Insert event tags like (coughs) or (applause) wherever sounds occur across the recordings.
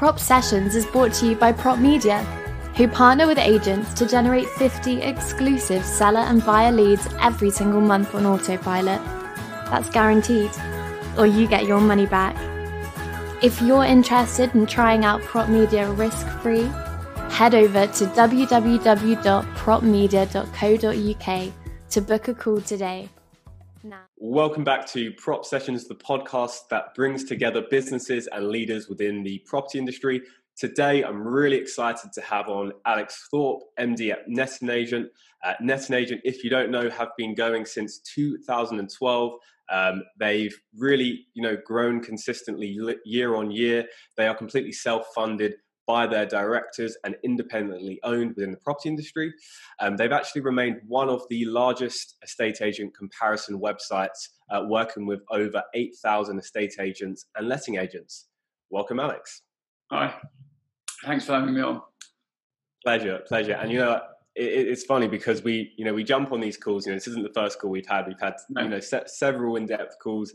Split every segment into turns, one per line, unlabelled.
Prop Sessions is brought to you by Prop Media, who partner with agents to generate 50 exclusive seller and buyer leads every single month on autopilot. That's guaranteed, or you get your money back. If you're interested in trying out Prop Media risk free, head over to www.propmedia.co.uk to book a call today.
Now. Welcome back to Prop Sessions, the podcast that brings together businesses and leaders within the property industry. Today, I'm really excited to have on Alex Thorpe, MD at Netting Agent. Uh, Netting Agent, if you don't know, have been going since 2012. Um, they've really, you know, grown consistently year on year. They are completely self-funded by their directors and independently owned within the property industry. Um, they've actually remained one of the largest estate agent comparison websites, uh, working with over 8,000 estate agents and letting agents. Welcome, Alex.
Hi. Thanks for having me on.
Pleasure, pleasure. And you know, it, it's funny because we, you know, we jump on these calls. You know, this isn't the first call we've had. We've had, no. you know, se- several in-depth calls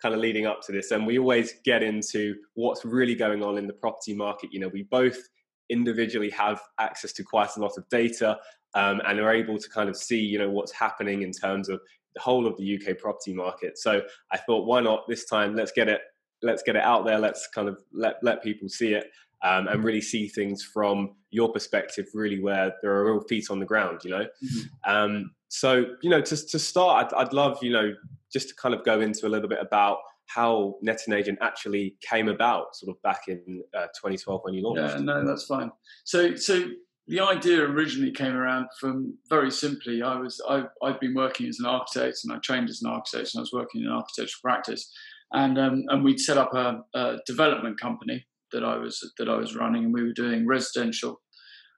kind of leading up to this and we always get into what's really going on in the property market. You know we both individually have access to quite a lot of data um, and are able to kind of see you know what's happening in terms of the whole of the uk property market. So i thought why not this time let's get it let's get it out there let's kind of let, let people see it um, and really see things from your perspective really where there are real feet on the ground you know? Mm-hmm. um, so you know to, to start I'd, I'd love you know just to kind of go into a little bit about how Netting Agent actually came about, sort of back in uh, 2012 when you launched.
Yeah, no, that's fine. So, so the idea originally came around from very simply. I was I I'd been working as an architect and I trained as an architect and I was working in an architectural practice, and um, and we'd set up a, a, development company that I was that I was running, and we were doing residential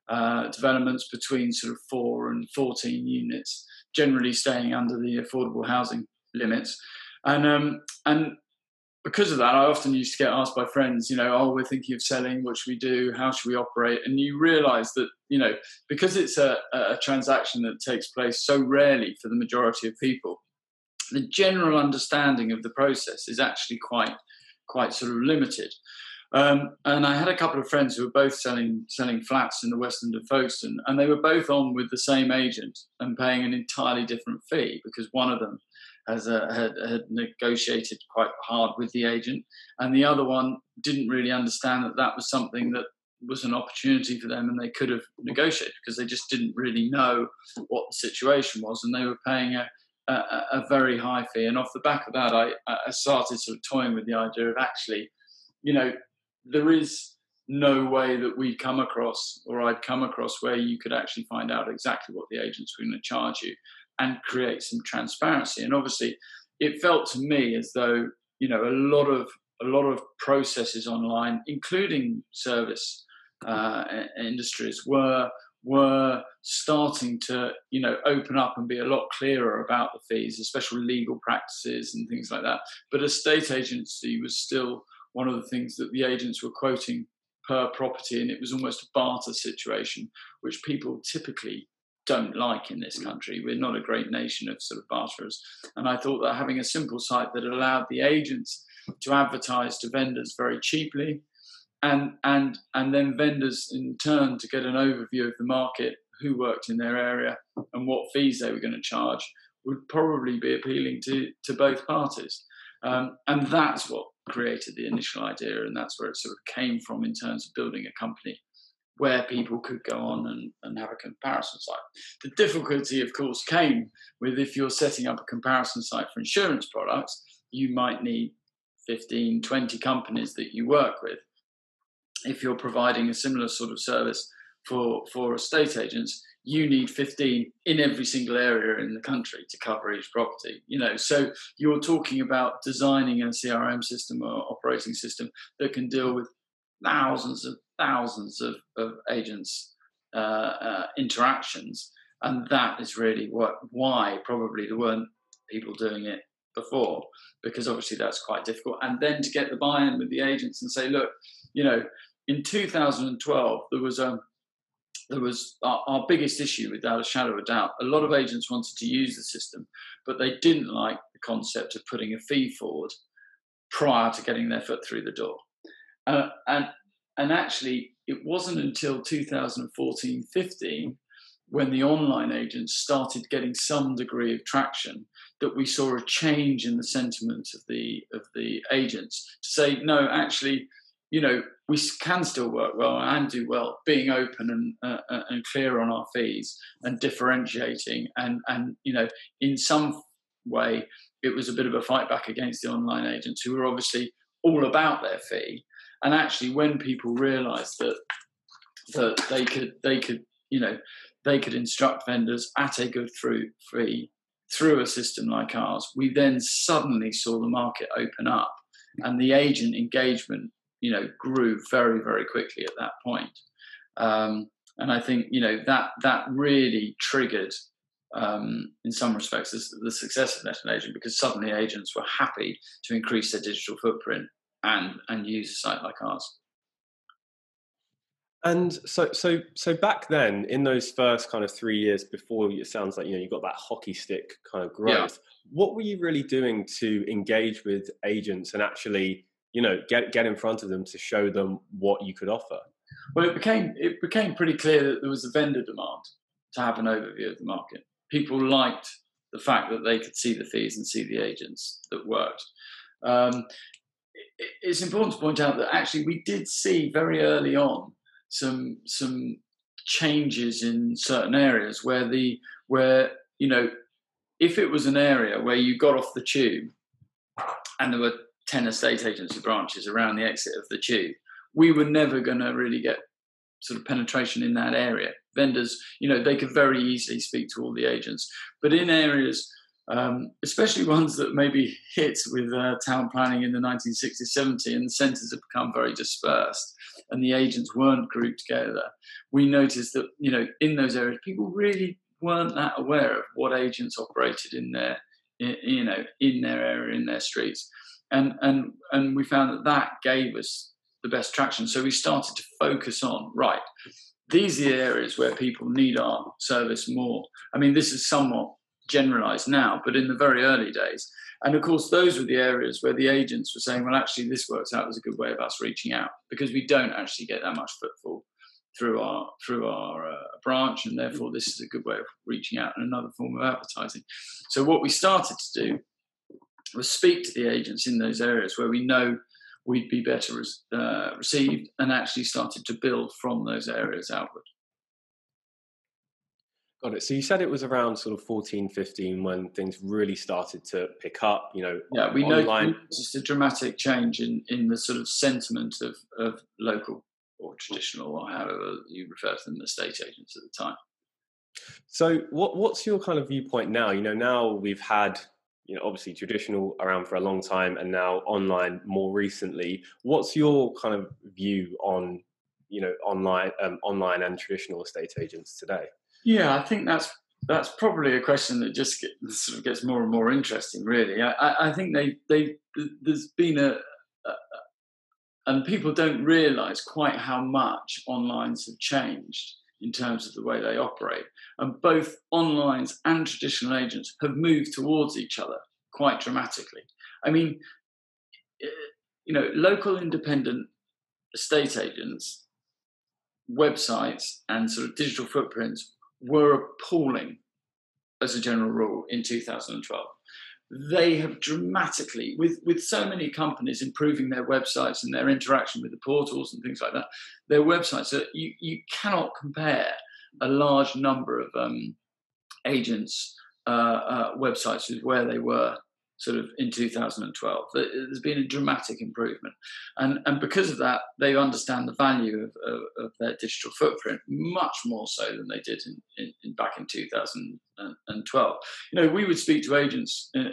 uh, developments between sort of four and 14 units, generally staying under the affordable housing limits. And um, and because of that, I often used to get asked by friends, you know, oh, we're thinking of selling. What should we do? How should we operate? And you realise that, you know, because it's a, a transaction that takes place so rarely for the majority of people, the general understanding of the process is actually quite quite sort of limited. Um, and I had a couple of friends who were both selling selling flats in the West End of Folkestone, and they were both on with the same agent and paying an entirely different fee because one of them has a, had, had negotiated quite hard with the agent, and the other one didn't really understand that that was something that was an opportunity for them and they could have negotiated because they just didn't really know what the situation was. And they were paying a, a, a very high fee. And off the back of that, I, I started sort of toying with the idea of actually, you know, there is no way that we come across or I'd come across where you could actually find out exactly what the agents were going to charge you and create some transparency. And obviously, it felt to me as though you know a lot of a lot of processes online, including service uh, industries, were were starting to you know open up and be a lot clearer about the fees, especially legal practices and things like that. But a state agency was still one of the things that the agents were quoting per property, and it was almost a barter situation, which people typically don't like in this country. We're not a great nation of sort of barterers. And I thought that having a simple site that allowed the agents to advertise to vendors very cheaply and and and then vendors in turn to get an overview of the market, who worked in their area and what fees they were going to charge would probably be appealing to, to both parties. Um, and that's what created the initial idea, and that's where it sort of came from in terms of building a company where people could go on and, and have a comparison site. The difficulty, of course, came with if you're setting up a comparison site for insurance products, you might need 15, 20 companies that you work with. If you're providing a similar sort of service for, for estate agents, you need 15 in every single area in the country to cover each property you know so you're talking about designing a crm system or operating system that can deal with thousands of thousands of, of agents uh, uh, interactions. And that is really what why probably there weren't people doing it before because obviously that's quite difficult. And then to get the buy-in with the agents and say look you know in 2012 there was a um, there was our, our, biggest issue without a shadow of a doubt. A lot of agents wanted to use the system but they didn't like the concept of putting a fee forward prior to getting their foot through the door. Uh, and and actually, it wasn't until 2014 15 when the online agents started getting some degree of traction that we saw a change in the sentiment of the of the agents to say no actually you know we can still work well and do well being open and uh, uh, and clear on our fees and differentiating. And and you know in some way it was a bit of a fight back against the online agents who were obviously all about their fee and actually when people realized that that they could they could you know they could instruct vendors at a good through fee through a system like ours, we then suddenly saw the market open up and the agent engagement, you know, grew very, very quickly at that point. Um, and I think, you know, that that really triggered um, in some respects the, the success of Net and Agent because suddenly agents were happy to increase their digital footprint and and use a site like ours.
And so, so, so back then, in those first kind of three years before, it sounds like you know you got that hockey stick kind of growth. Yeah. What were you really doing to engage with agents and actually, you know, get get in front of them to show them what you could offer?
Well, it became it became pretty clear that there was a vendor demand to have an overview of the market. People liked the fact that they could see the fees and see the agents that worked. Um, it's important to point out that actually we did see very early on some some changes in certain areas where the where you know if it was an area where you got off the tube and there were 10 estate agency branches around the exit of the tube we were never going to really get sort of penetration in that area. Vendors you know they could very easily speak to all the agents. But in areas um, especially ones that maybe hit with uh, town planning in the 1960s 70s and the centres have become very dispersed and the agents weren't grouped together, we noticed that you know in those areas people really weren't that aware of what agents operated in their in, you know in their area in their streets, and and and we found that that gave us the best traction. So we started to focus on right. These are the areas where people need our service more. I mean, this is somewhat generalized now, but in the very early days, and of course, those were the areas where the agents were saying, well, actually, this works out as a good way of us reaching out because we don't actually get that much footfall through our through our uh, branch, and therefore this is a good way of reaching out and another form of advertising. So what we started to do was speak to the agents in those areas where we know we'd be better uh, received, and actually started to build from those areas outward.
Got it. So you said it was around sort of 14, 15 when things really started to pick up, you know.
Yeah, we online. noticed a dramatic change in, in the sort of sentiment of, of local or traditional or however you refer to them, the estate agents at the time.
So what what's your kind of viewpoint now? You know, now we've had you know obviously traditional around for a long time and now online more recently. What's your kind of view on you know online um, online and traditional estate agents today?
Yeah, I think that's that's probably a question that just get, sort of gets more and more interesting. Really, I, I think they they there's been a, a, and people don't realise quite how much onlines have changed in terms of the way they operate, and both onlines and traditional agents have moved towards each other quite dramatically. I mean, eh, you know, local independent estate agents websites and sort of digital footprints were appalling as a general rule in 2012. They have dramatically, with, with so many companies improving their websites and their interaction with the portals and things like that, their websites, are, you, you cannot compare a large number of um, agents' uh, uh, websites with where they were sort of in 2012. There's been a dramatic improvement. And, and because of that, they understand the value of, of, of their digital footprint much more so than they did in, in, in, back in 2012. You know, we would speak to agents in,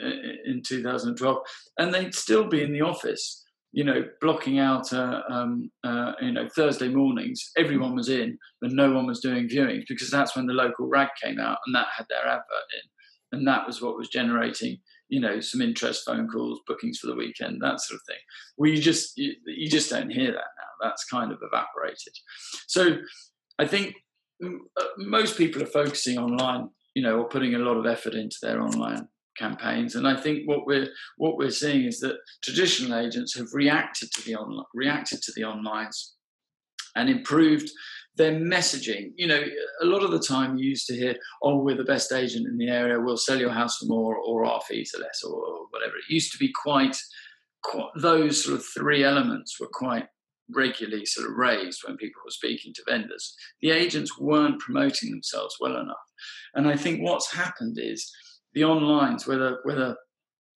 in 2012 and they'd still be in the office. You know, blocking out, uh, um, uh, you know, Thursday mornings, everyone was in, but no one was doing viewings because that's when the local rag came out and that had their advert in. And that was what was generating you know some interest phone calls bookings for the weekend that sort of thing. Well you just you, you just don't hear that now. That's kind of evaporated. So i think uh, most people are focusing online you know or putting a lot of effort into their online campaigns. And i think what we're what we're seeing is that traditional agents have reacted to the online reacted to the onlines and improved their messaging. You know, a lot of the time you used to hear, "Oh, we're the best agent in the area. We'll sell your house for more, or our fees are less, or whatever." It used to be quite, quite those sort of three elements were quite regularly sort of raised when people were speaking to vendors. The agents weren't promoting themselves well enough, and I think what's happened is the onlines, whether whether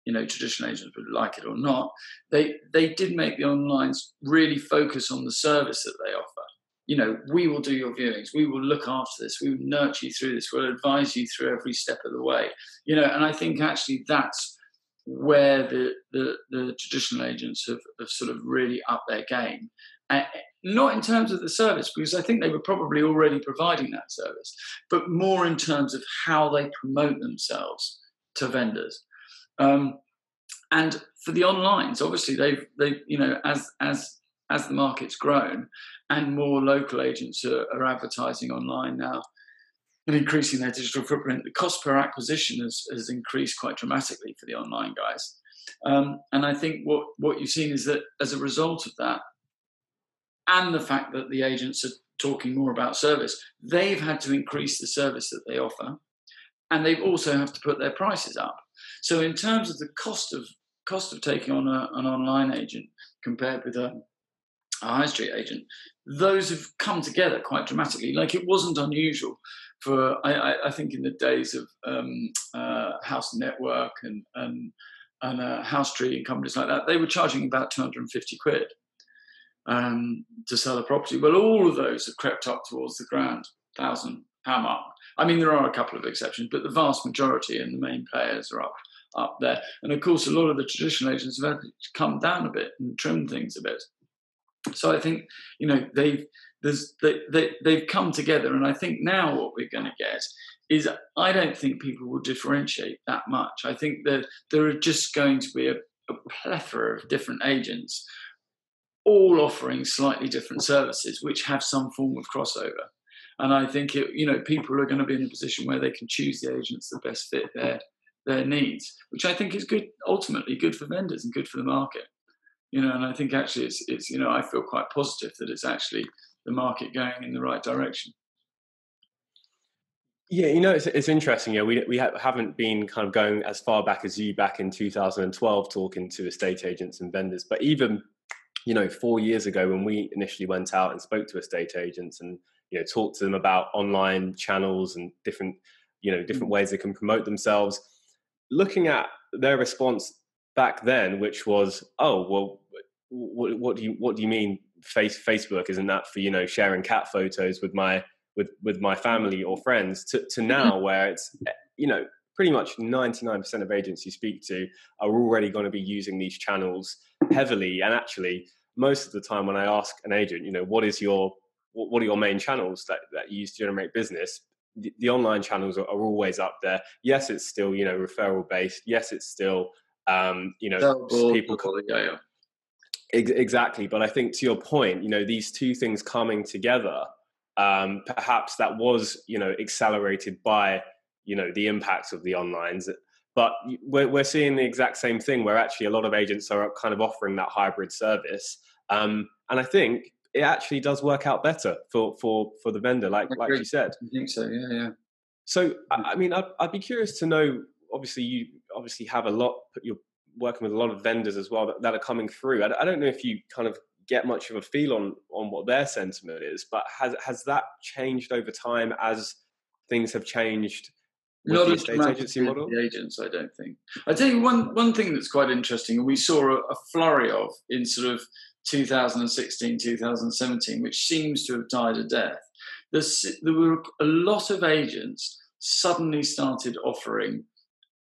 you know traditional agents would like it or not, they they did make the onlines really focus on the service that they offer. You know, we will do your viewings, we will look after this, we will nurture you through this, we'll advise you through every step of the way. You know, and I think actually that's where the, the, the traditional agents have, have sort of really upped their game. Uh, not in terms of the service, because I think they were probably already providing that service, but more in terms of how they promote themselves to vendors. Um, and for the onlines, obviously they've they you know as as as the market's grown and more local agents are, are advertising online now and increasing their digital footprint, the cost per acquisition has, has increased quite dramatically for the online guys. Um, and I think what, what you've seen is that as a result of that, and the fact that the agents are talking more about service, they've had to increase the service that they offer, and they've also have to put their prices up. So in terms of the cost of cost of taking on a, an online agent compared with a, a high street agent, those have come together quite dramatically. Like it wasn't unusual for I, I think in the days of um, uh, House Network and and, and uh, House Tree and companies like that, they were charging about 250 quid um, to sell a property. Well, all of those have crept up towards the grand thousand pound mark. I mean, there are a couple of exceptions, but the vast majority and the main players are up up there. And of course, a lot of the traditional agents have had to come down a bit and trim things a bit. So I think you know they've there's they, they, they've come together, and I think now what we're going to get is I don't think people will differentiate that much. I think that there are just going to be a, a plethora of different agents, all offering slightly different services, which have some form of crossover. And I think it, you know people are going to be in a position where they can choose the agents that best fit their their needs, which I think is good, ultimately good for vendors and good for the market. You know, and I think actually it's, it's you know, I feel quite positive that it's actually the market going in the right direction.
Yeah, you know, it's, it's interesting. Yeah, we we haven't been kind of going as far back as you back in 2012 talking to estate agents and vendors, but even you know four years ago when we initially went out and spoke to estate agents and you know talked to them about online channels and different you know different mm. ways they can promote themselves looking at their response back then, which was, "Oh, well, what, what do you what do you mean face Facebook isn't that for you know sharing cat photos with my with with my family or friends?" To to mm-hmm. now where it's eh, you know pretty much 99% of agents you speak to are already going to be using these channels heavily and actually most of the time when i ask an agent you know what is your what are your main channels that, that you use to generate business the, the online channels are, are, always up there. Yes, it's still you know referral based. Yes, it's still um, you know people. Yeah, yeah. Exactly, but I think to your point, you know, these two things coming together, um, perhaps that was, you know, accelerated by, you know, the impacts of the onlines. But we're, we're seeing the exact same thing where actually a lot of agents are kind of offering that hybrid service. Um, and I think it actually does work out better for for for the vendor, like like you said.
I think so. Yeah, yeah.
So I mean, I'd, I'd be curious to know. Obviously, you obviously have a lot. You're working with a lot of vendors as well that, that are coming through. I, I don't know if you kind of get much of a feel on on what their sentiment is, but has has that changed over time as things have changed?
Not the estate agency model. The agents, I don't think. I tell you one one thing that's quite interesting, and we saw a, a flurry of in sort of 2016, 2017, which seems to have died a death. There's, there were a lot of agents suddenly started offering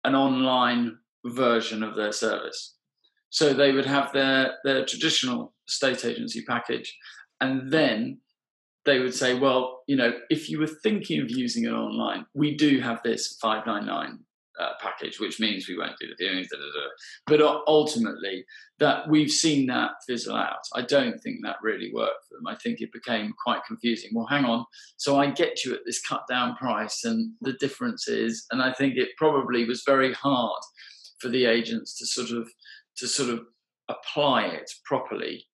an online version of their service. So they would have their, their traditional state agency package, and then they would say, well, you know, if you were thinking of using it online, we do have this 599 uh, package, which means we won't do the viewings. Da, da, da. But ultimately, that we've seen that fizzle out. I don't think that really worked for them. I think it became quite confusing. Well, hang on. So I get you at this cut down price, and the difference is, and I think it probably was very hard for the agents to sort of to sort of apply it properly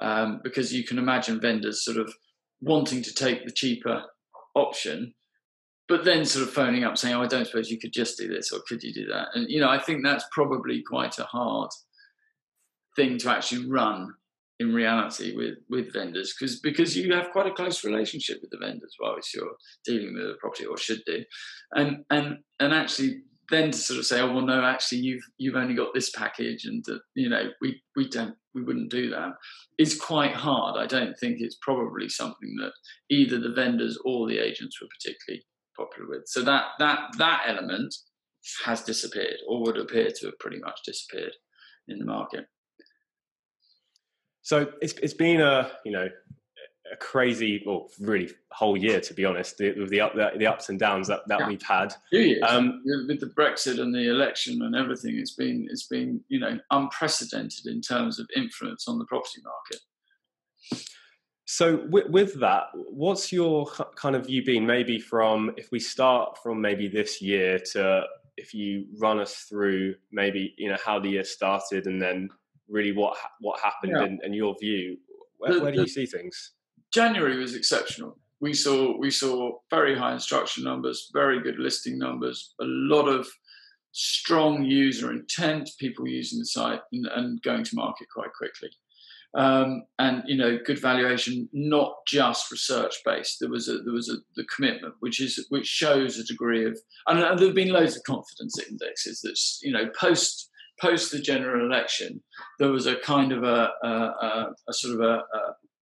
um, because you can imagine vendors sort of wanting to take the cheaper option, but then sort of phoning up saying, "Oh, I don't suppose you could just do this, or could you do that?" And you know, I think that's probably quite a hard thing to actually run in reality with with vendors because because you have quite a close relationship with the vendors whilst you're dealing with a property or should do and and and actually then to sort of say oh well no actually you've you've only got this package and uh, you know we we don't we wouldn't do that is quite hard i don't think it's probably something that either the vendors or the agents were particularly popular with so that that that element has disappeared or would appear to have pretty much disappeared in the market
so it's it's been a you know a crazy, well, really whole year to be honest, with the up the, the ups and downs that, that yeah. we've had.
Um, with the Brexit and the election and everything, it's been it's been you know unprecedented in terms of influence on the property market.
So with, with that, what's your kind of view been? Maybe from if we start from maybe this year to if you run us through maybe you know how the year started and then really what what happened yeah. in, in, your view. Where, the, where do you see things?
January was exceptional. We saw we saw very high instruction numbers, very good listing numbers, a lot of strong user intent, people using the site and, and going to market quite quickly. Um, and you know, good valuation, not just research based. There was a there was a the commitment, which is which shows a degree of, and there have been loads of confidence indexes that's you know post post the general election, there was a kind of a, a, a, a sort of a,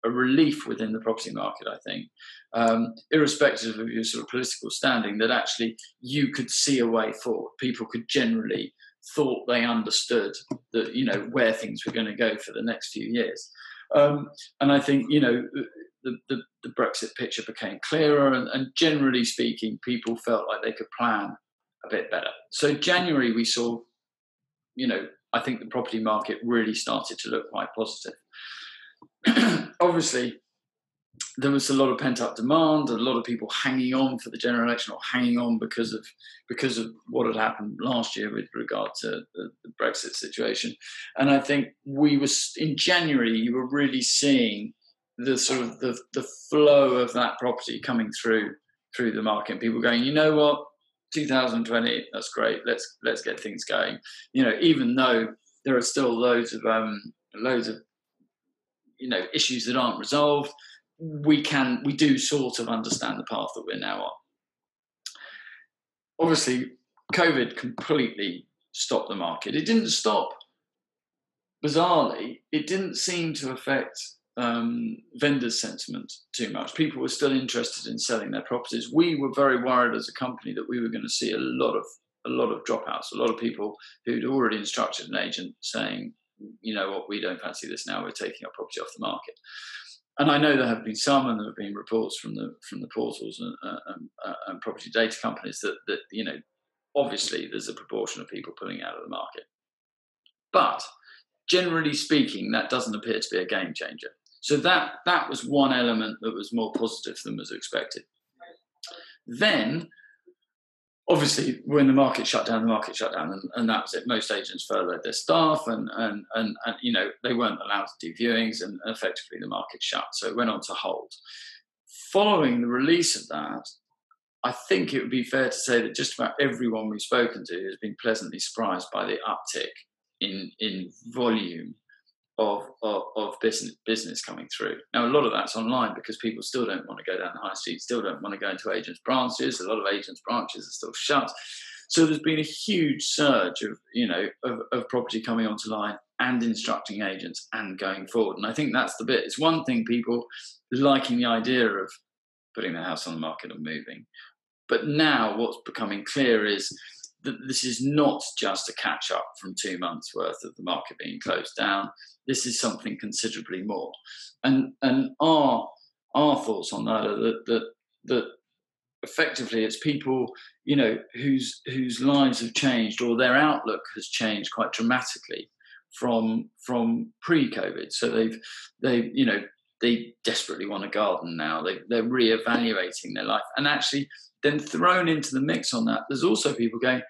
a, relief within the property market, I think, um, irrespective of your sort of political standing, that actually you could see a way forward. People could generally thought they understood that you know where things were going to go for the next few years. Um, and I think you know the, the, the Brexit picture became clearer, and, and generally speaking, people felt like they could plan a bit better. So January we saw you know, I think the property market really started to look quite positive. (clears throat) Obviously, there was a lot of pent up demand, a lot of people hanging on for the general election or hanging on because of because of what had happened last year with regard to the, the Brexit situation. And I think we were in January, you were really seeing the sort of the, the flow of that property coming through through the market. People going, you know what, 2020 that's great let's let's get things going you know even though there are still loads of um loads of you know issues that aren't resolved we can we do sort of understand the path that we're now on obviously covid completely stopped the market it didn't stop bizarrely it didn't seem to affect um, vendors' sentiment too much. People were still interested in selling their properties. We were very worried as a company that we were going to see a lot of a lot of dropouts, a lot of people who'd already instructed an agent saying, you know what, we don't fancy this now. We're taking our property off the market. And I know there have been some, and there have been reports from the from the portals and, uh, uh, and property data companies that that you know, obviously there's a proportion of people pulling out of the market. But generally speaking, that doesn't appear to be a game changer. So that that was one element that was more positive than was expected. Then, obviously, when the market shut down, the market shut down, and, and that was it. Most agents furloughed their staff, and, and and and you know they weren't allowed to do viewings, and effectively the market shut. So it went on to hold. Following the release of that, I think it would be fair to say that just about everyone we've spoken to has been pleasantly surprised by the uptick in in volume of, of, of, business business coming through. Now, a lot of that's online because people still don't want to go down the high street, still don't want to go into agents' branches. A lot of agents' branches are still shut. So there's been a huge surge of you know of, of property coming onto line and instructing agents and going forward. And I think that's the bit. It's one thing people liking the idea of putting their house on the market and moving, but now what's becoming clear is that this is not just a catch up from two months worth of the market being closed down. This is something considerably more. And and our our thoughts on that are that that that effectively it's people you know whose whose lives have changed or their outlook has changed quite dramatically from from pre-COVID. So they've they you know they desperately want a garden now. They they're re-evaluating their life and actually then thrown into the mix on that, there's also people going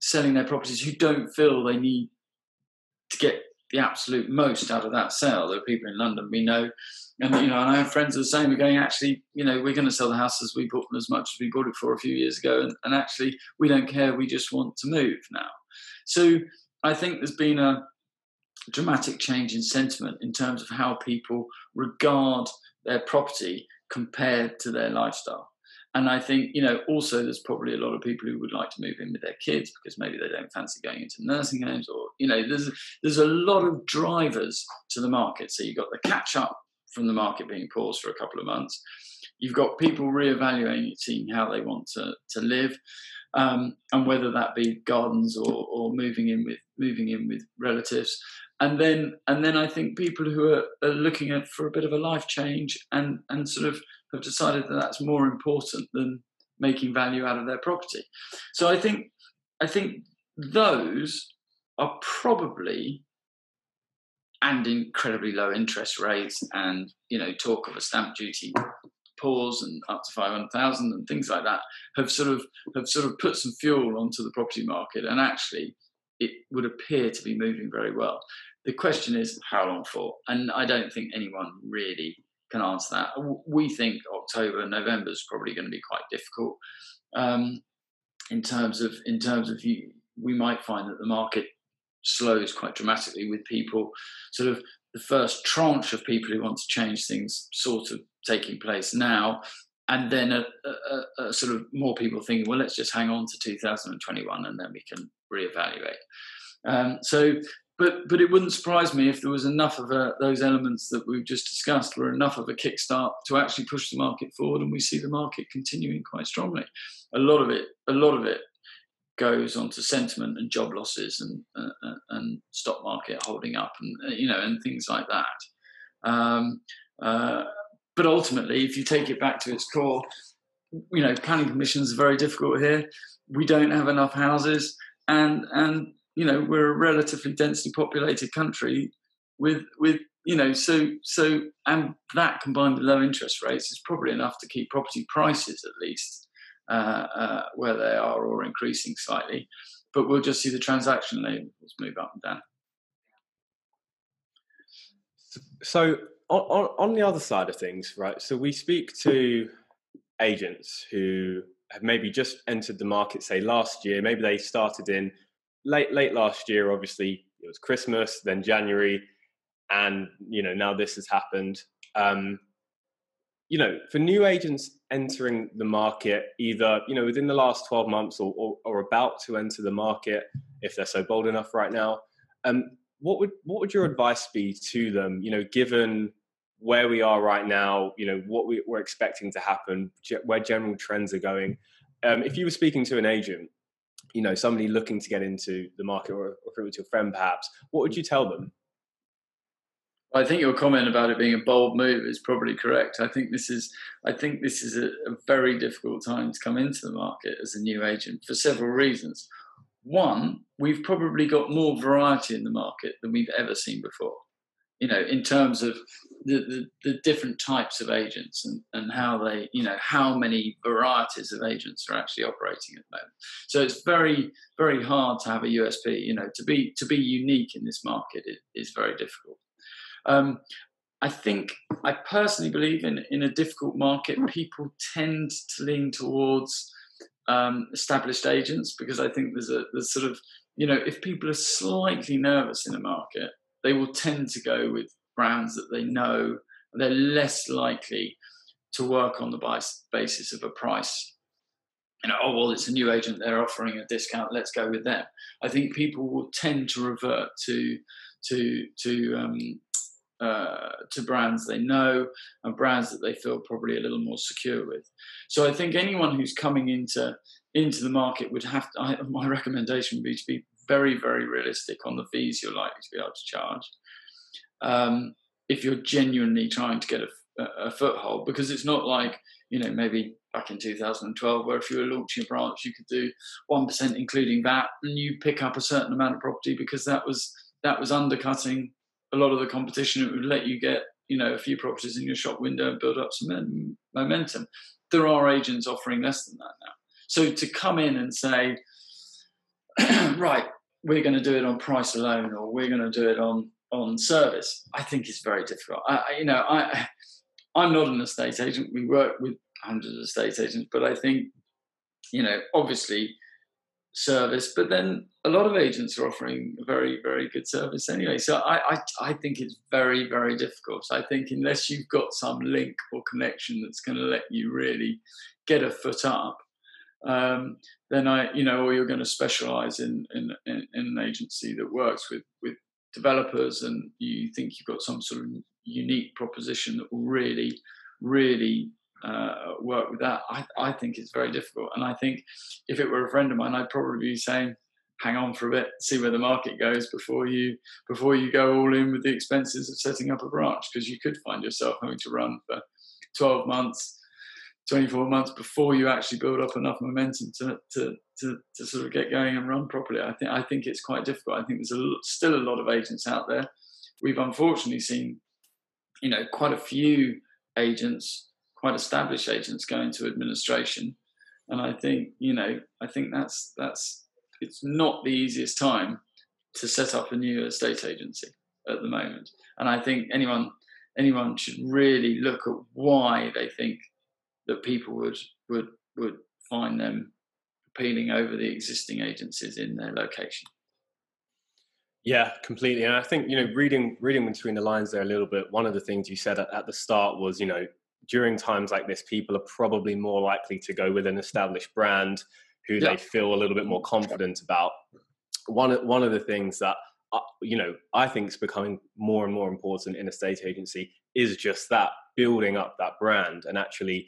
selling their properties who don't feel they need to get the absolute most out of that sale. There are people in London we know, and you know, and I have friends who are saying we're going actually, you know, we're going to sell the house as we bought as much as we bought it for a few years ago, and, and actually we don't care. We just want to move now. So I think there's been a dramatic change in sentiment in terms of how people regard their property compared to their lifestyle. And I think, you know, also there's probably a lot of people who would like to move in with their kids because maybe they don't fancy going into nursing homes or, you know, there's there's a lot of drivers to the market. So you've got the catch up from the market being paused for a couple of months. You've got people re-evaluating how they want to, to live, um, and whether that be gardens or, or moving in with moving in with relatives and then and then I think people who are, are, looking at for a bit of a life change and and sort of have decided that that's more important than making value out of their property. So I think I think those are probably and incredibly low interest rates and you know talk of a stamp duty pause and up to 500,000 and things like that have sort of have sort of put some fuel onto the property market and actually it would appear to be moving very well. The question is how long for? And I don't think anyone really can answer that. We think October, November is probably going to be quite difficult um, in terms of in terms of you. We might find that the market slows quite dramatically with people sort of the first tranche of people who want to change things sort of taking place now and then a, a, a, sort of more people thinking, well, let's just hang on to 2021 and then we can reevaluate. Um, so, but but it wouldn't surprise me if there was enough of a, those elements that we've just discussed were enough of a kickstart to actually push the market forward, and we see the market continuing quite strongly. A lot of it, a lot of it goes onto sentiment and job losses and uh, uh and stock market holding up and uh, you know and things like that. Um, uh, but ultimately, if you take it back to its core, you know, planning permissions are very difficult here. We don't have enough houses, and and you know, we're a relatively densely populated country with with you know, so so and that combined with low interest rates is probably enough to keep property prices at least uh, uh, where they are or increasing slightly. But we'll just see the transaction levels move up and down.
So on, on the other side of things, right? So we speak to agents who have maybe just entered the market, say last year. Maybe they started in late late last year. Obviously, it was Christmas, then January, and you know now this has happened. Um, you know, for new agents entering the market, either you know within the last twelve months or, or, or about to enter the market, if they're so bold enough right now, um, what would what would your advice be to them? You know, given where we are right now, you know what we, are expecting to happen, where general trends are going. Um, if you were speaking to an agent, you know somebody looking to get into the market, or, or if it was your friend perhaps, what would you tell them?
I think your comment about it being a bold move is probably correct. I think this is I think this is a, a very difficult time to come into the market as a new agent for several reasons. One, we've probably got more variety in the market than we've ever seen before. You know, in terms of the, the, the, different types of agents and, and how they, you know, how many varieties of agents are actually operating at the moment. So it's very, very hard to have a USP. You know, to be to be unique in this market is, very difficult. Um, I think I personally believe in in a difficult market, people tend to lean towards um, established agents because I think there's a there's sort of you know if people are slightly nervous in a market, they will tend to go with brands that they know. They're less likely to work on the basis of a price. You know, oh well, it's a new agent; they're offering a discount. Let's go with them. I think people will tend to revert to to to um, uh, to brands they know and brands that they feel probably a little more secure with. So I think anyone who's coming into into the market would have to, I, my recommendation would be to be very very realistic on the fees you're likely to be able to charge. Um, if you're genuinely trying to get a, a, foothold, because it's not like you know maybe back in 2012 where if you were launching a branch you could do one percent including that and you pick up a certain amount of property because that was that was undercutting a lot of the competition. It would let you get you know a few properties in your shop window and build up some momentum. There are agents offering less than that now. So to come in and say (clears throat) right we're going to do it on price alone or we're going to do it on on service, I think is very difficult. I, you know, I I'm not an estate agent. We work with hundreds of estate agents, but I think you know, obviously service, but then a lot of agents are offering very, very good service anyway. So I, I, I think it's very, very difficult. I think unless you've got some link or connection that's going to let you really get a foot up, um, then I, you know, or you're going to specialize in, in, in, an agency that works with, with developers and you think you've got some sort of unique proposition that will really, really uh, work with that, I, I think it's very difficult. And I think if it were a friend of mine, I'd probably be saying, hang on for a bit, see where the market goes before you before you go all in with the expenses of setting up a branch, because you could find yourself having to run for 12 months, 24 months before you actually build up enough momentum to, to, to, to sort of get going and run properly. I think I think it's quite difficult. I think there's a, still a lot of agents out there. We've unfortunately seen, you know, quite a few agents quite established agents going to administration, and I think you know I think that's that's it's not the easiest time to set up a new estate agency at the moment, and I think anyone anyone should really look at why they think that people would would would find them appealing over the existing agencies in their location.
Yeah, completely. And I think you know, reading reading between the lines there a little bit. One of the things you said at, at the start was, you know, during times like this, people are probably more likely to go with an established brand who yeah. they feel a little bit more confident about. One one of the things that uh, you know I think is becoming more and more important in a state agency is just that building up that brand and actually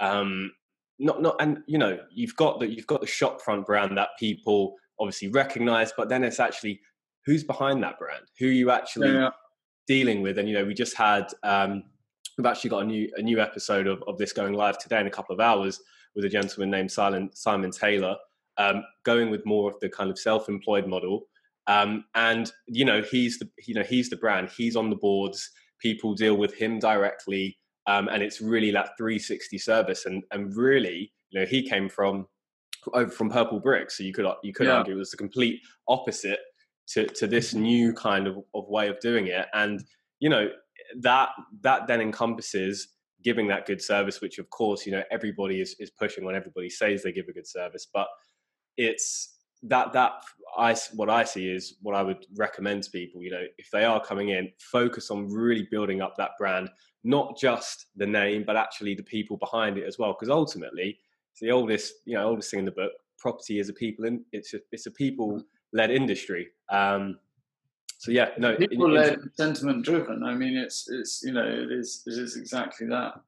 um, not not and you know you've got that you've got the shopfront brand that people obviously recognize, but then it's actually who's behind that brand, who you actually yeah. dealing with, and you know we just had. Um, we've actually got a new a new episode of, of this going live today in a couple of hours with a gentleman named Simon, Simon Taylor, um, going with more of the kind of self-employed model. Um, and you know, he's the you know he's the brand. He's on the boards. People deal with him directly, um, and it's really that 360 service. And and really, you know, he came from over from Purple Brick, so you could you could yeah. argue it was the complete opposite to to this new kind of, of way of doing it. And you know, that that then encompasses giving that good service, which of course you know everybody is is pushing when everybody says they give a good service, but it's that that I what I see is what I would recommend to people. You know, if they are coming in, focus on really building up that brand, not just the name, but actually the people behind it as well. Because ultimately, it's the oldest you know oldest thing in the book. Property is a people in it's a it's a people led industry. Um, so yeah, no,
people led, sentiment driven. I mean, it's it's you know it is it is exactly that.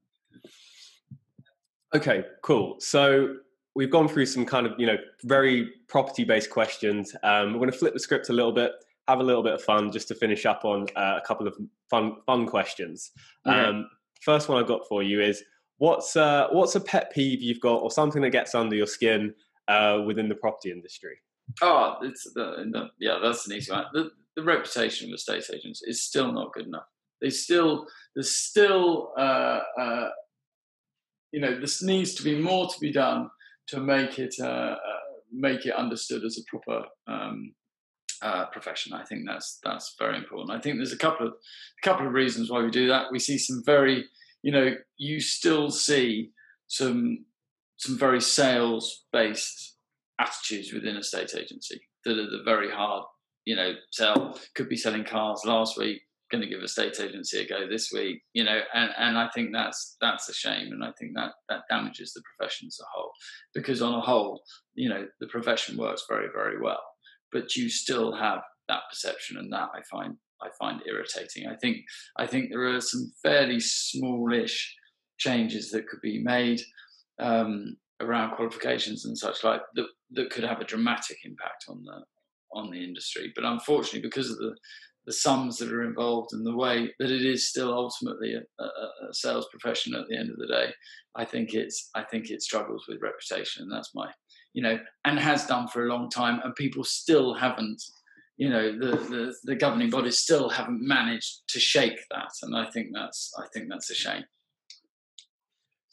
Okay, cool. So we've gone through some kind of you know very property based questions. Um, we're going to flip the script a little bit, have a little bit of fun, just to finish up on uh, a couple of fun fun questions. Yeah. Um, first one I've got for you is what's uh, what's a pet peeve you've got, or something that gets under your skin uh, within the property industry?
Oh, it's the, the, yeah, that's an easy one. The, the reputation of estate agents is still not good enough. They still, there's still, uh, uh, you know, this needs to be more to be done to make it uh, uh make it understood as a proper um, uh, profession. I think that's that's very important. I think there's a couple of a couple of reasons why we do that. We see some very, you know, you still see some some very sales based attitudes within a state agency that are the very hard you know, sell, could be selling cars last week, going to give a state agency a go this week, you know, and, and I think that's that's a shame, and I think that that damages the profession as a whole, because on a whole, you know, the profession works very very well, but you still have that perception, and that I find I find irritating. I think I think there are some fairly smallish changes that could be made um, around qualifications and such like that that could have a dramatic impact on the on the industry. But unfortunately, because of the the sums that are involved and the way that it is still ultimately a, a, a, sales profession at the end of the day, I think it's I think it struggles with reputation, and that's my you know and has done for a long time, and people still haven't you know the, the the governing bodies still haven't managed to shake that, and I think that's I think that's a shame.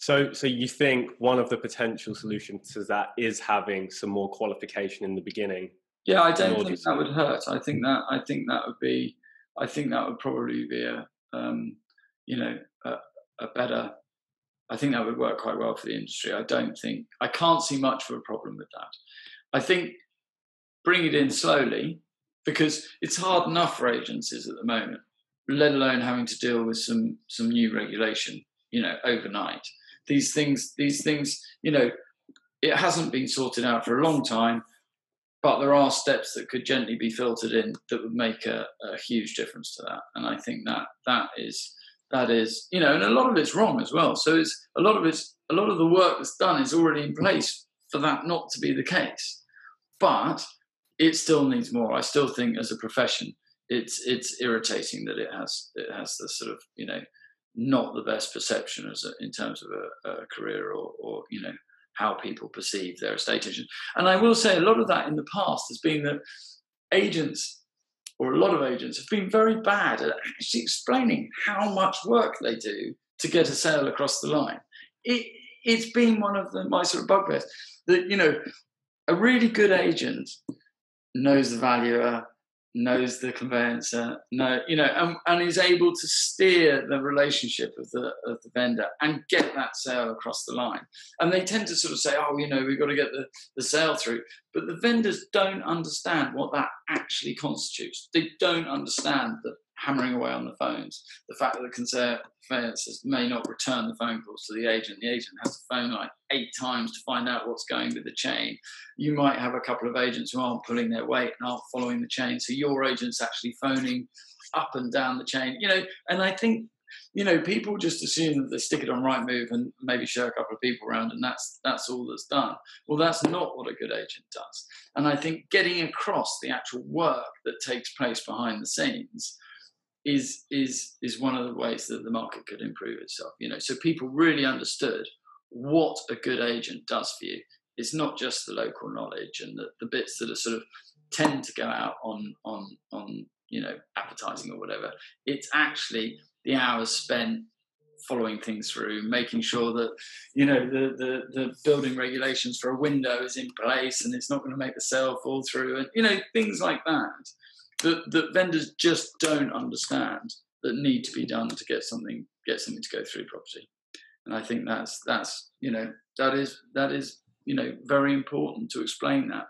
So, so you think one of the potential solutions to that is having some more qualification in the beginning
yeah, I don't think that would hurt. I think that I think that would be I think that would probably be a um, you know a, a better. I think that would work quite well for the industry. I don't think I can't see much of a problem with that. I think bring it in slowly because it's hard enough for agencies at the moment, let alone having to deal with some some new regulation, you know, overnight. These things, these things, you know, it hasn't been sorted out for a long time, but there are steps that could gently be filtered in that would make a, a huge difference to that. And I think that that is that is, you know, and a lot of it's wrong as well. So it's a lot of it's a lot of the work that's done is already in place for that not to be the case. But it still needs more. I still think as a profession, it's it's irritating that it has it has the sort of you know not the best perception as a, in terms of a, a career or, or you know how people perceive their estate agent. And I will say a lot of that in the past has been that agents or a lot of agents have been very bad at actually explaining how much work they do to get a sale across the line. It, it's been one of the, my sort of bugbears that you know a really good agent knows the valuer, knows the conveyancer, know, you know, and, and is able to steer the relationship of the of the vendor and get that sale across the line. And they tend to sort of say, oh, you know, we've got to get the, the sale through. But the vendors don't understand what that actually constitutes. They don't understand that hammering away on the phones. The fact that the conveyancers may not return the phone calls to the agent. The agent has to phone like eight times to find out what's going with the chain. You might have a couple of agents who aren't pulling their weight and aren't following the chain. So your agent's actually phoning up and down the chain, you know, and I think you know, people just assume that they stick it on Rightmove and maybe show a couple of people around, and that's that's all that's done. Well, that's not what a good agent does. And I think getting across the actual work that takes place behind the scenes is is is one of the ways that the market could improve itself. You know, so people really understood what a good agent does for you. It's not just the local knowledge and the, the bits that are sort of tend to go out on on on you know advertising or whatever. It's actually the hours spent following things through, making sure that you know the, the the building regulations for a window is in place and it's not going to make the sale fall through, and you know things like that that, that vendors just don't understand that need to be done to get something get something to go through property. And I think that's that's you know that is that is you know very important to explain that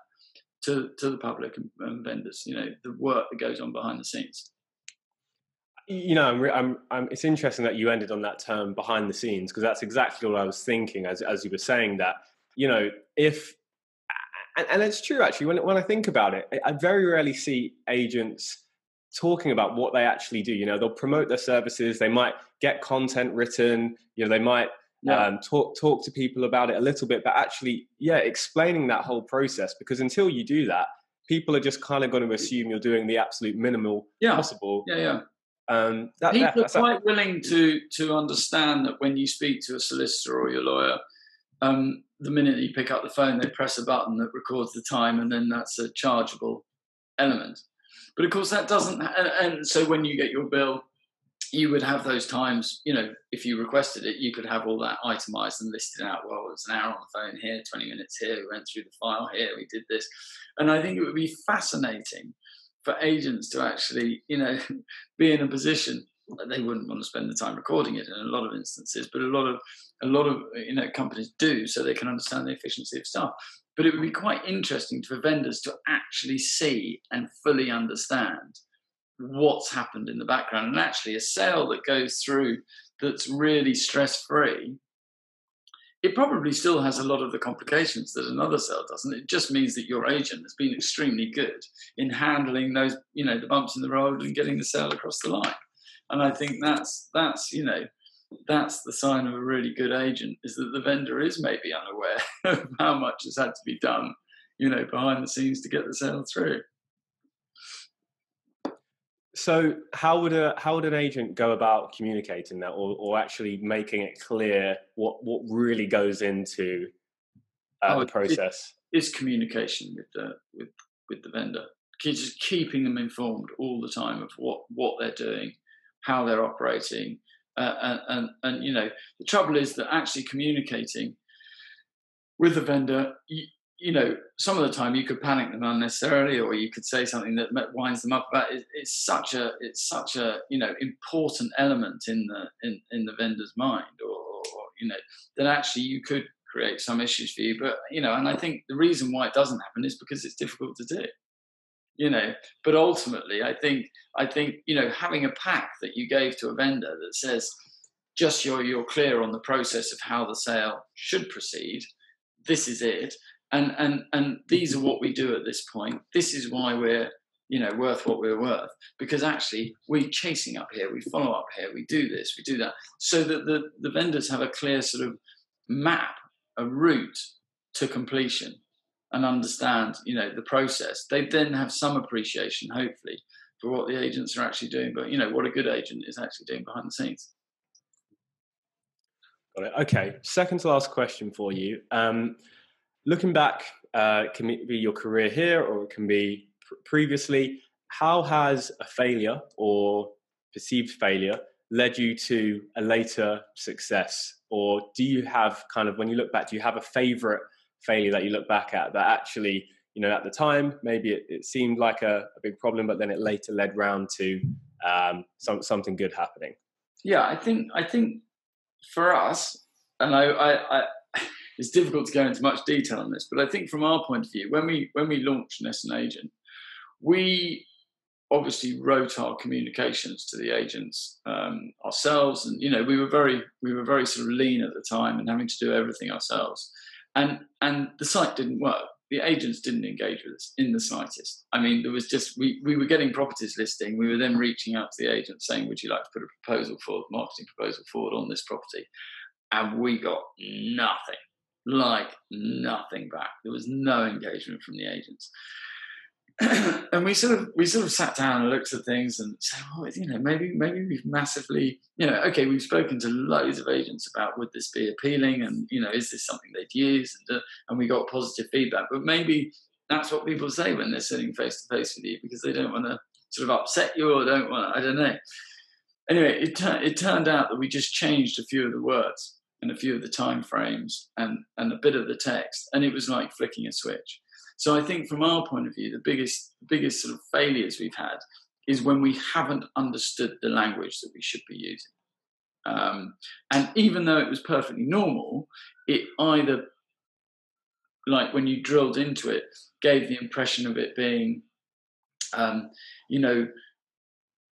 to to the public and, and vendors. You know the work that goes on behind the scenes.
You know, I'm, I'm, I'm, it's interesting that you ended on that term behind the scenes because that's exactly what I was thinking as as you were saying that. You know, if and, and it's true actually. When when I think about it, I very rarely see agents talking about what they actually do. You know, they'll promote their services. They might get content written. You know, they might yeah. um, talk talk to people about it a little bit, but actually, yeah, explaining that whole process. Because until you do that, people are just kind of going to assume you're doing the absolute minimal
yeah.
possible.
Yeah, yeah. Um, that, people that, are quite willing to to understand that when you speak to a solicitor or your lawyer, um, the minute you pick up the phone, they press a button that records the time, and then that's a chargeable element. But of course, that doesn't. And, and, so when you get your bill, you would have those times. You know, if you requested it, you could have all that itemized and listed out. Well, it was an hour on the phone here, twenty minutes here. We went through the file here. We did this, and I think it would be fascinating for agents to actually, you know, (laughs) be in a position they wouldn't want to spend the time recording it in a lot of instances, but a lot of a lot of uh, you know companies do so they can understand the efficiency of staff. But it would be quite interesting for vendors to actually see and fully understand what's happened in the background. And actually, a sale that goes through that's really stress free, it probably still has a lot of the complications that another sale doesn't. It just means that your agent has been extremely good in handling those, you know, the bumps in the road and getting the sale across the line and I think that's that's you know that's the sign of a really good agent is that the vendor is maybe unaware (laughs) of how much has had to be done, you know, behind the scenes to get the sale through.
So, how would a how would an agent go about communicating that, or, or actually making it clear what what really goes into uh, oh, the process?
It, it's communication with the with with the vendor, just keeping them informed all the time of what what they're doing, how they're operating. Uh, and, and, and, you know, the trouble is that actually communicating with the vendor, you, you know, some of the time you could panic them unnecessarily, or you could say something that winds them up. But it, it's such a it's such a you know important element in the in, in the vendor's mind, or, or you know that actually you could create some issues for you. But you know, and I think the reason why it doesn't happen is because it's difficult to do. You know, but ultimately, I think I think you know having a pack that you gave to a vendor that says just you're you're clear on the process of how the sale should proceed. This is it and and and these are what we do at this point this is why we're you know worth what we're worth because actually we're chasing up here we follow up here we do this we do that so that the the vendors have a clear sort of map a route to completion and understand you know the process they then have some appreciation hopefully for what the agents are actually doing but you know what a good agent is actually doing behind the scenes
got it okay second to last question for you um, looking back, uh, can be your career here or it can be pr- previously. How has a failure or perceived failure led you to a later success? Or do you have kind of, when you look back, do you have a favorite failure that you look back at that actually, you know, at the time, maybe it, it seemed like a, a, big problem, but then it later led round to um, some, something good happening?
Yeah, I think, I think for us, and I, I, I (laughs) it's difficult to go into much detail on this, but I think from our point of view, when we when we launched Nessun Agent, we obviously wrote our communications to the agents um, ourselves, and you know we were very we were very sort of lean at the time and having to do everything ourselves, and and the site didn't work. The agents didn't engage with us in the slightest. I mean, there was just we we were getting properties listing. We were then reaching out to the agent saying, "Would you like to put a proposal forward, marketing proposal forward on this property?" And we got nothing like nothing back. There was no engagement from the agents. (coughs) and we sort of we sort of sat down and looked at things and said, well, you know, maybe maybe we've massively, you know, okay, we've spoken to loads of agents about would this be appealing and you know, is this something they'd use and, uh, and we got positive feedback. But maybe that's what people say when they're sitting face to face with you because they don't want to sort of upset you or don't want. I don't know. Anyway, it it turned out that we just changed a few of the words and a few of the time frames and, and a bit of the text. And it was like flicking a switch. So I think from our point of view, the biggest, biggest sort of failures we've had is when we haven't understood the language that we should be using. Um, and even though it was perfectly normal, it either, like when you drilled into it, gave the impression of it being, um, you know,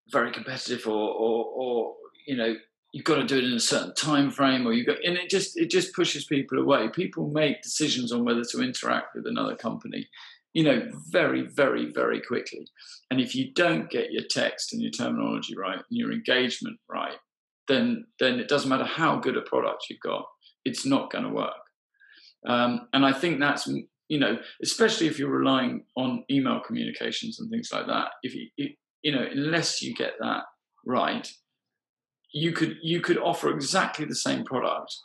very competitive or, or, or, you know, you've got to do it in a certain time frame or you've got and it just it just pushes people away. People make decisions on whether to interact with another company you know very very very quickly. And if you don't get your text and your terminology right and your engagement right then then it doesn't matter how good a product you've got it's not going to work. Um, and i think that's you know especially if you're relying on email communications and things like that if you you know unless you get that right you could you could offer exactly the same product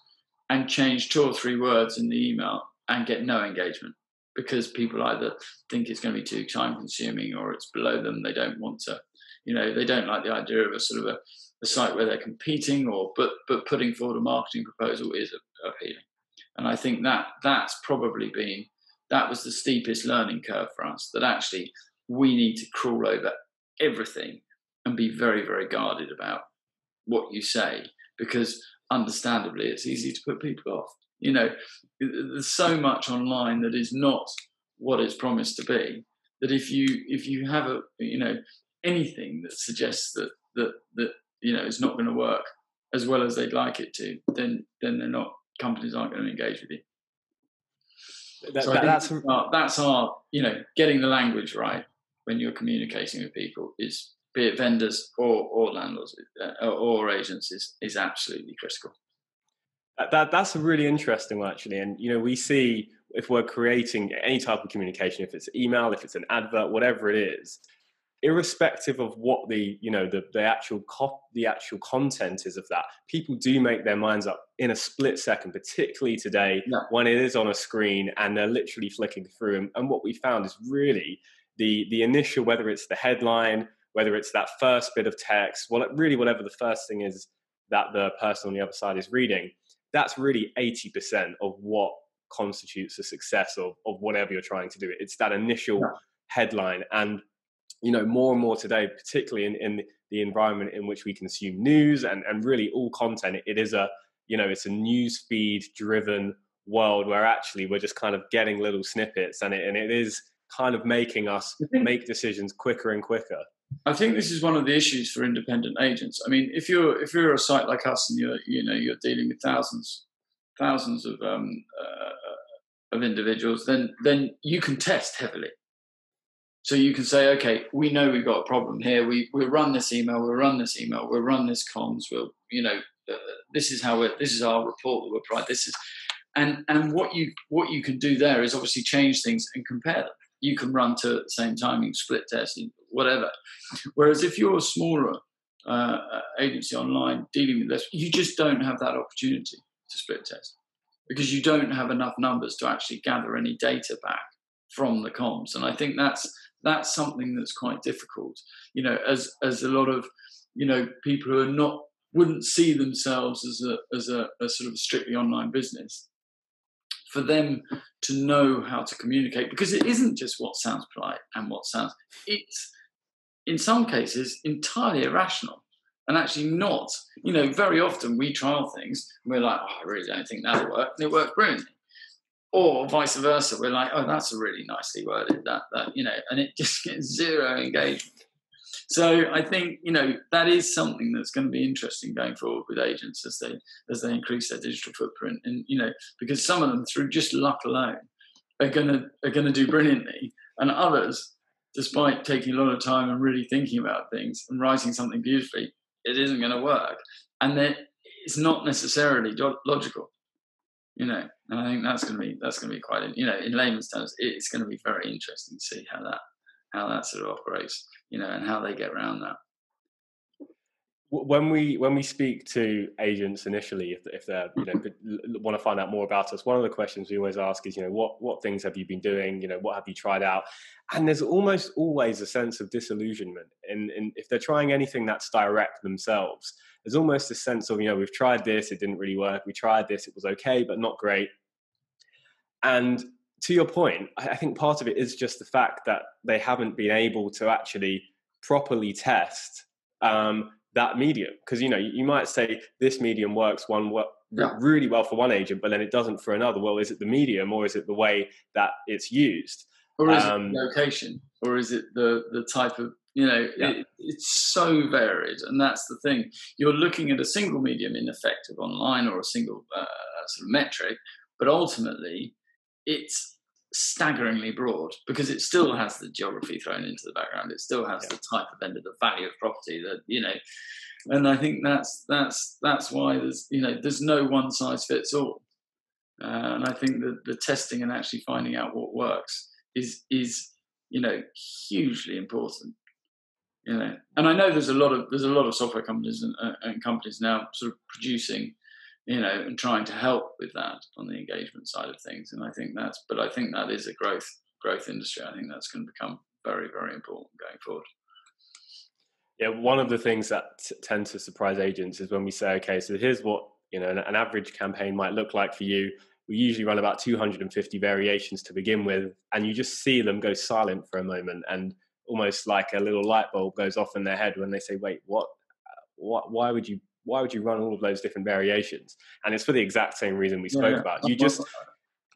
and change two or three words in the email and get no engagement because people either think it's going to be too time consuming or it's below them they don't want to you know they don't like the idea of a sort of a, a site where they're competing or but but putting forward a marketing proposal is appealing. And i think that that's probably been that was the steepest learning curve for us that actually we need to crawl over everything and be very very guarded about what you say because understandably it's easy to put people off. You know there's so much online that is not what it's promised to be that if you if you have a you know anything that suggests that that that you know it's not going to work as well as they'd like it to then then they're not companies aren't going to engage with you. That, so that, that's our, that's our you know getting the language right when you're communicating with people is be it vendors or, or landlords uh, or agents, is, is absolutely critical.
That, that's a really interesting one, actually. And, you know, we see if we're creating any type of communication, if it's email, if it's an advert, whatever it is, irrespective of what the you know the, the actual cop the actual content is of that people do make their minds up in a split second particularly today yeah. when it is on a screen and they're literally flicking through and, and what we found is really the the initial whether it's the headline whether it's that first bit of text, well, really whatever the first thing is that the person on the other side is reading, that's really 80% of what constitutes the success of of whatever you're trying to do. It's that initial yeah. headline, and you know more and more today, particularly in in the environment in which we consume news and and really all content. It is a you know it's a news feed driven world where actually we're just kind of getting little snippets, and it and it is kind of making us make decisions quicker and quicker.
I think this is one of the issues for independent agents. I mean, if you're if you're a site like us and you're you know you're dealing with thousands thousands of um, uh, of individuals, then then you can test heavily. So you can say, okay, we know we've got a problem here. We we'll run this email, we'll run this email, we'll run this comms. We'll you know uh, this is how we're this is our report that we're providing. This is and and what you what you can do there is obviously change things and compare them you can run two at the same time, you can split test, whatever. Whereas if you're a smaller uh, agency online dealing with this, you just don't have that opportunity to split test because you don't have enough numbers to actually gather any data back from the comms. And I think that's that's something that's quite difficult. You know, as as a lot of you know people who are not wouldn't see themselves as a as a, a sort of strictly online business for them to know how to communicate because it isn't just what sounds polite and what sounds it's in some cases entirely irrational and actually not you know very often we trial things and we're like oh i really don't think that'll work and it worked brilliantly. Or vice versa we're like oh that's a really nicely worded that that you know and it (laughs) just gets zero engagement. So I think you know that is something that's going to be interesting going forward with agents as they as they increase their digital footprint, and you know because some of them through just luck alone are gonna are gonna do brilliantly, and others, despite taking a lot of time and really thinking about things and writing something beautifully, it isn't going to work, and that it's not necessarily logical, you know. And I think that's going to be that's going to be quite you know in layman's terms, it's going to be very interesting to see how that how that sort of operates, you know, and how they get around that.
When we when we speak to agents initially, if if they you know want to find out more about us, one of the questions we always ask is you know what what things have you been doing, you know what have you tried out, and there's almost always a sense of disillusionment in, in if they're trying anything that's direct themselves. There's almost a sense of you know we've tried this, it didn't really work. We tried this, it was okay, but not great. And to your point, I think part of it is just the fact that they haven't been able to actually properly test um, that medium. Because you know, you might say this medium works one yeah. really well for one agent, but then it doesn't for another. Well, is it the medium, or is it the way that it's used,
or is um, it location, or is it the the type of you know yeah. it, it's so varied and that's the thing you're looking at a single medium in effect of online or a single uh, sort of metric but ultimately it's staggeringly broad because it still has the geography thrown into the background. It still has yeah. the type of end of the value of property that you know, and I think that's that's that's why there's you know there's no one size fits all, uh, and I think that the testing and actually finding out what works is is you know hugely important. You know, and I know there's a lot of there's a lot of software companies and, uh, and companies now sort of producing you know, and trying to help with that on the engagement side of things. And I think that's, but I think that is a growth growth industry. I think that's going to become very very important going forward.
Yeah, one of the things that t- tend to surprise agents is when we say, okay, so here's what you know an, an average campaign might look like for you. We usually run about 250 variations to begin with, and you just see them go silent for a moment, and almost like a little light bulb goes off in their head when they say, "Wait, what? What? Why would you why would you run all of those different variations? And it's for the exact same reason we spoke yeah, about. You just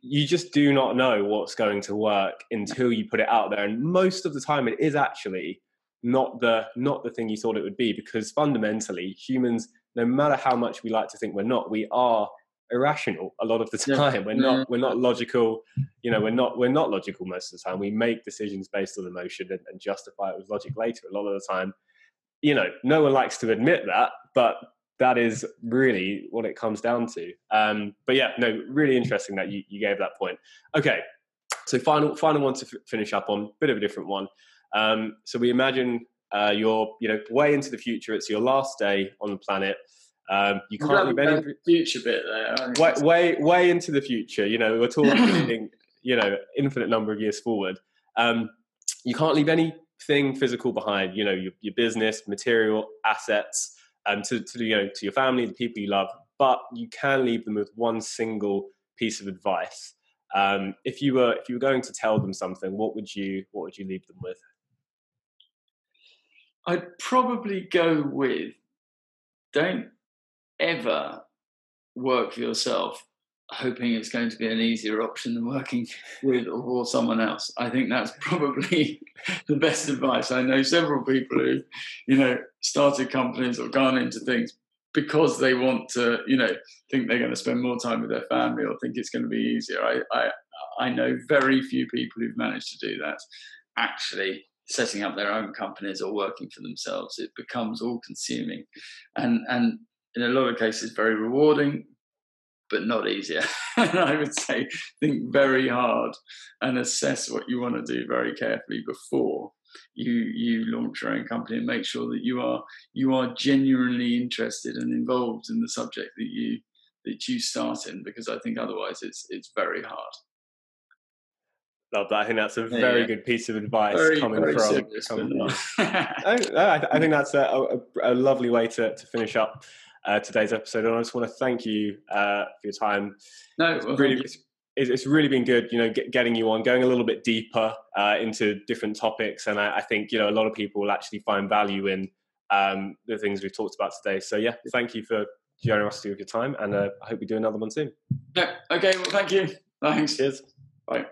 you just do not know what's going to work until you put it out there. And most of the time, it is actually not the not the thing you thought it would be because fundamentally, humans, no matter how much we like to think we're not, we are irrational a lot of the time. We're not we're not logical. You know, we're not we're not logical most of the time. We make decisions based on emotion and, and justify it with logic later. A lot of the time, you know, no one likes to admit that, but that is really what it comes down to. Um, but yeah, no, really interesting that you, you gave that point. Okay, so final final one to f- finish up on, bit of a different one. Um, so we imagine uh, you're you know way into the future. It's your last day on the planet. Um, you can't leave any
future bit there.
Way, way way into the future. You know, we're talking (laughs) you know infinite number of years forward. Um, you can't leave anything physical behind. You know, your, your business, material, assets um, to, to you know to your family, the people you love, but you can leave them with one single piece of advice. Um, if you were if you were going to tell them something, what would you what would you leave them with?
I'd probably go with don't ever work for yourself hoping it's going to be an easier option than working with or someone else. I think that's (laughs) probably the best advice. I know several people who, you know, started companies or gone into things because they want to, you know, think they're going to spend more time with their family or think it's going to be easier. I, I, I know very few people who've managed to do that. Actually, setting up their own companies or working for themselves, it becomes all consuming, and and in a lot of cases very rewarding, but not easier. (laughs) and I would say think very hard and assess what you want to do very carefully before you you launch your own company and make sure that you are you are genuinely interested and involved in the subject that you that you start in because I think otherwise it's it's very hard.
Love that. I think that's a very yeah. good piece of advice
very,
coming
very
from. Coming (laughs) oh, I, I, think that's a, a, a lovely way to, to finish up uh, today's episode. And I just want to thank you uh, for your time.
No,
well, really, it's, it's, really been good, you know, get, getting you on, going a little bit deeper uh, into different topics. And I, I, think, you know, a lot of people will actually find value in um, the things we've talked about today. So, yeah, thank you for generosity of your time. And uh, I hope we do another one soon.
Yeah, okay, well, thank you. Thanks.
Cheers.
Bye.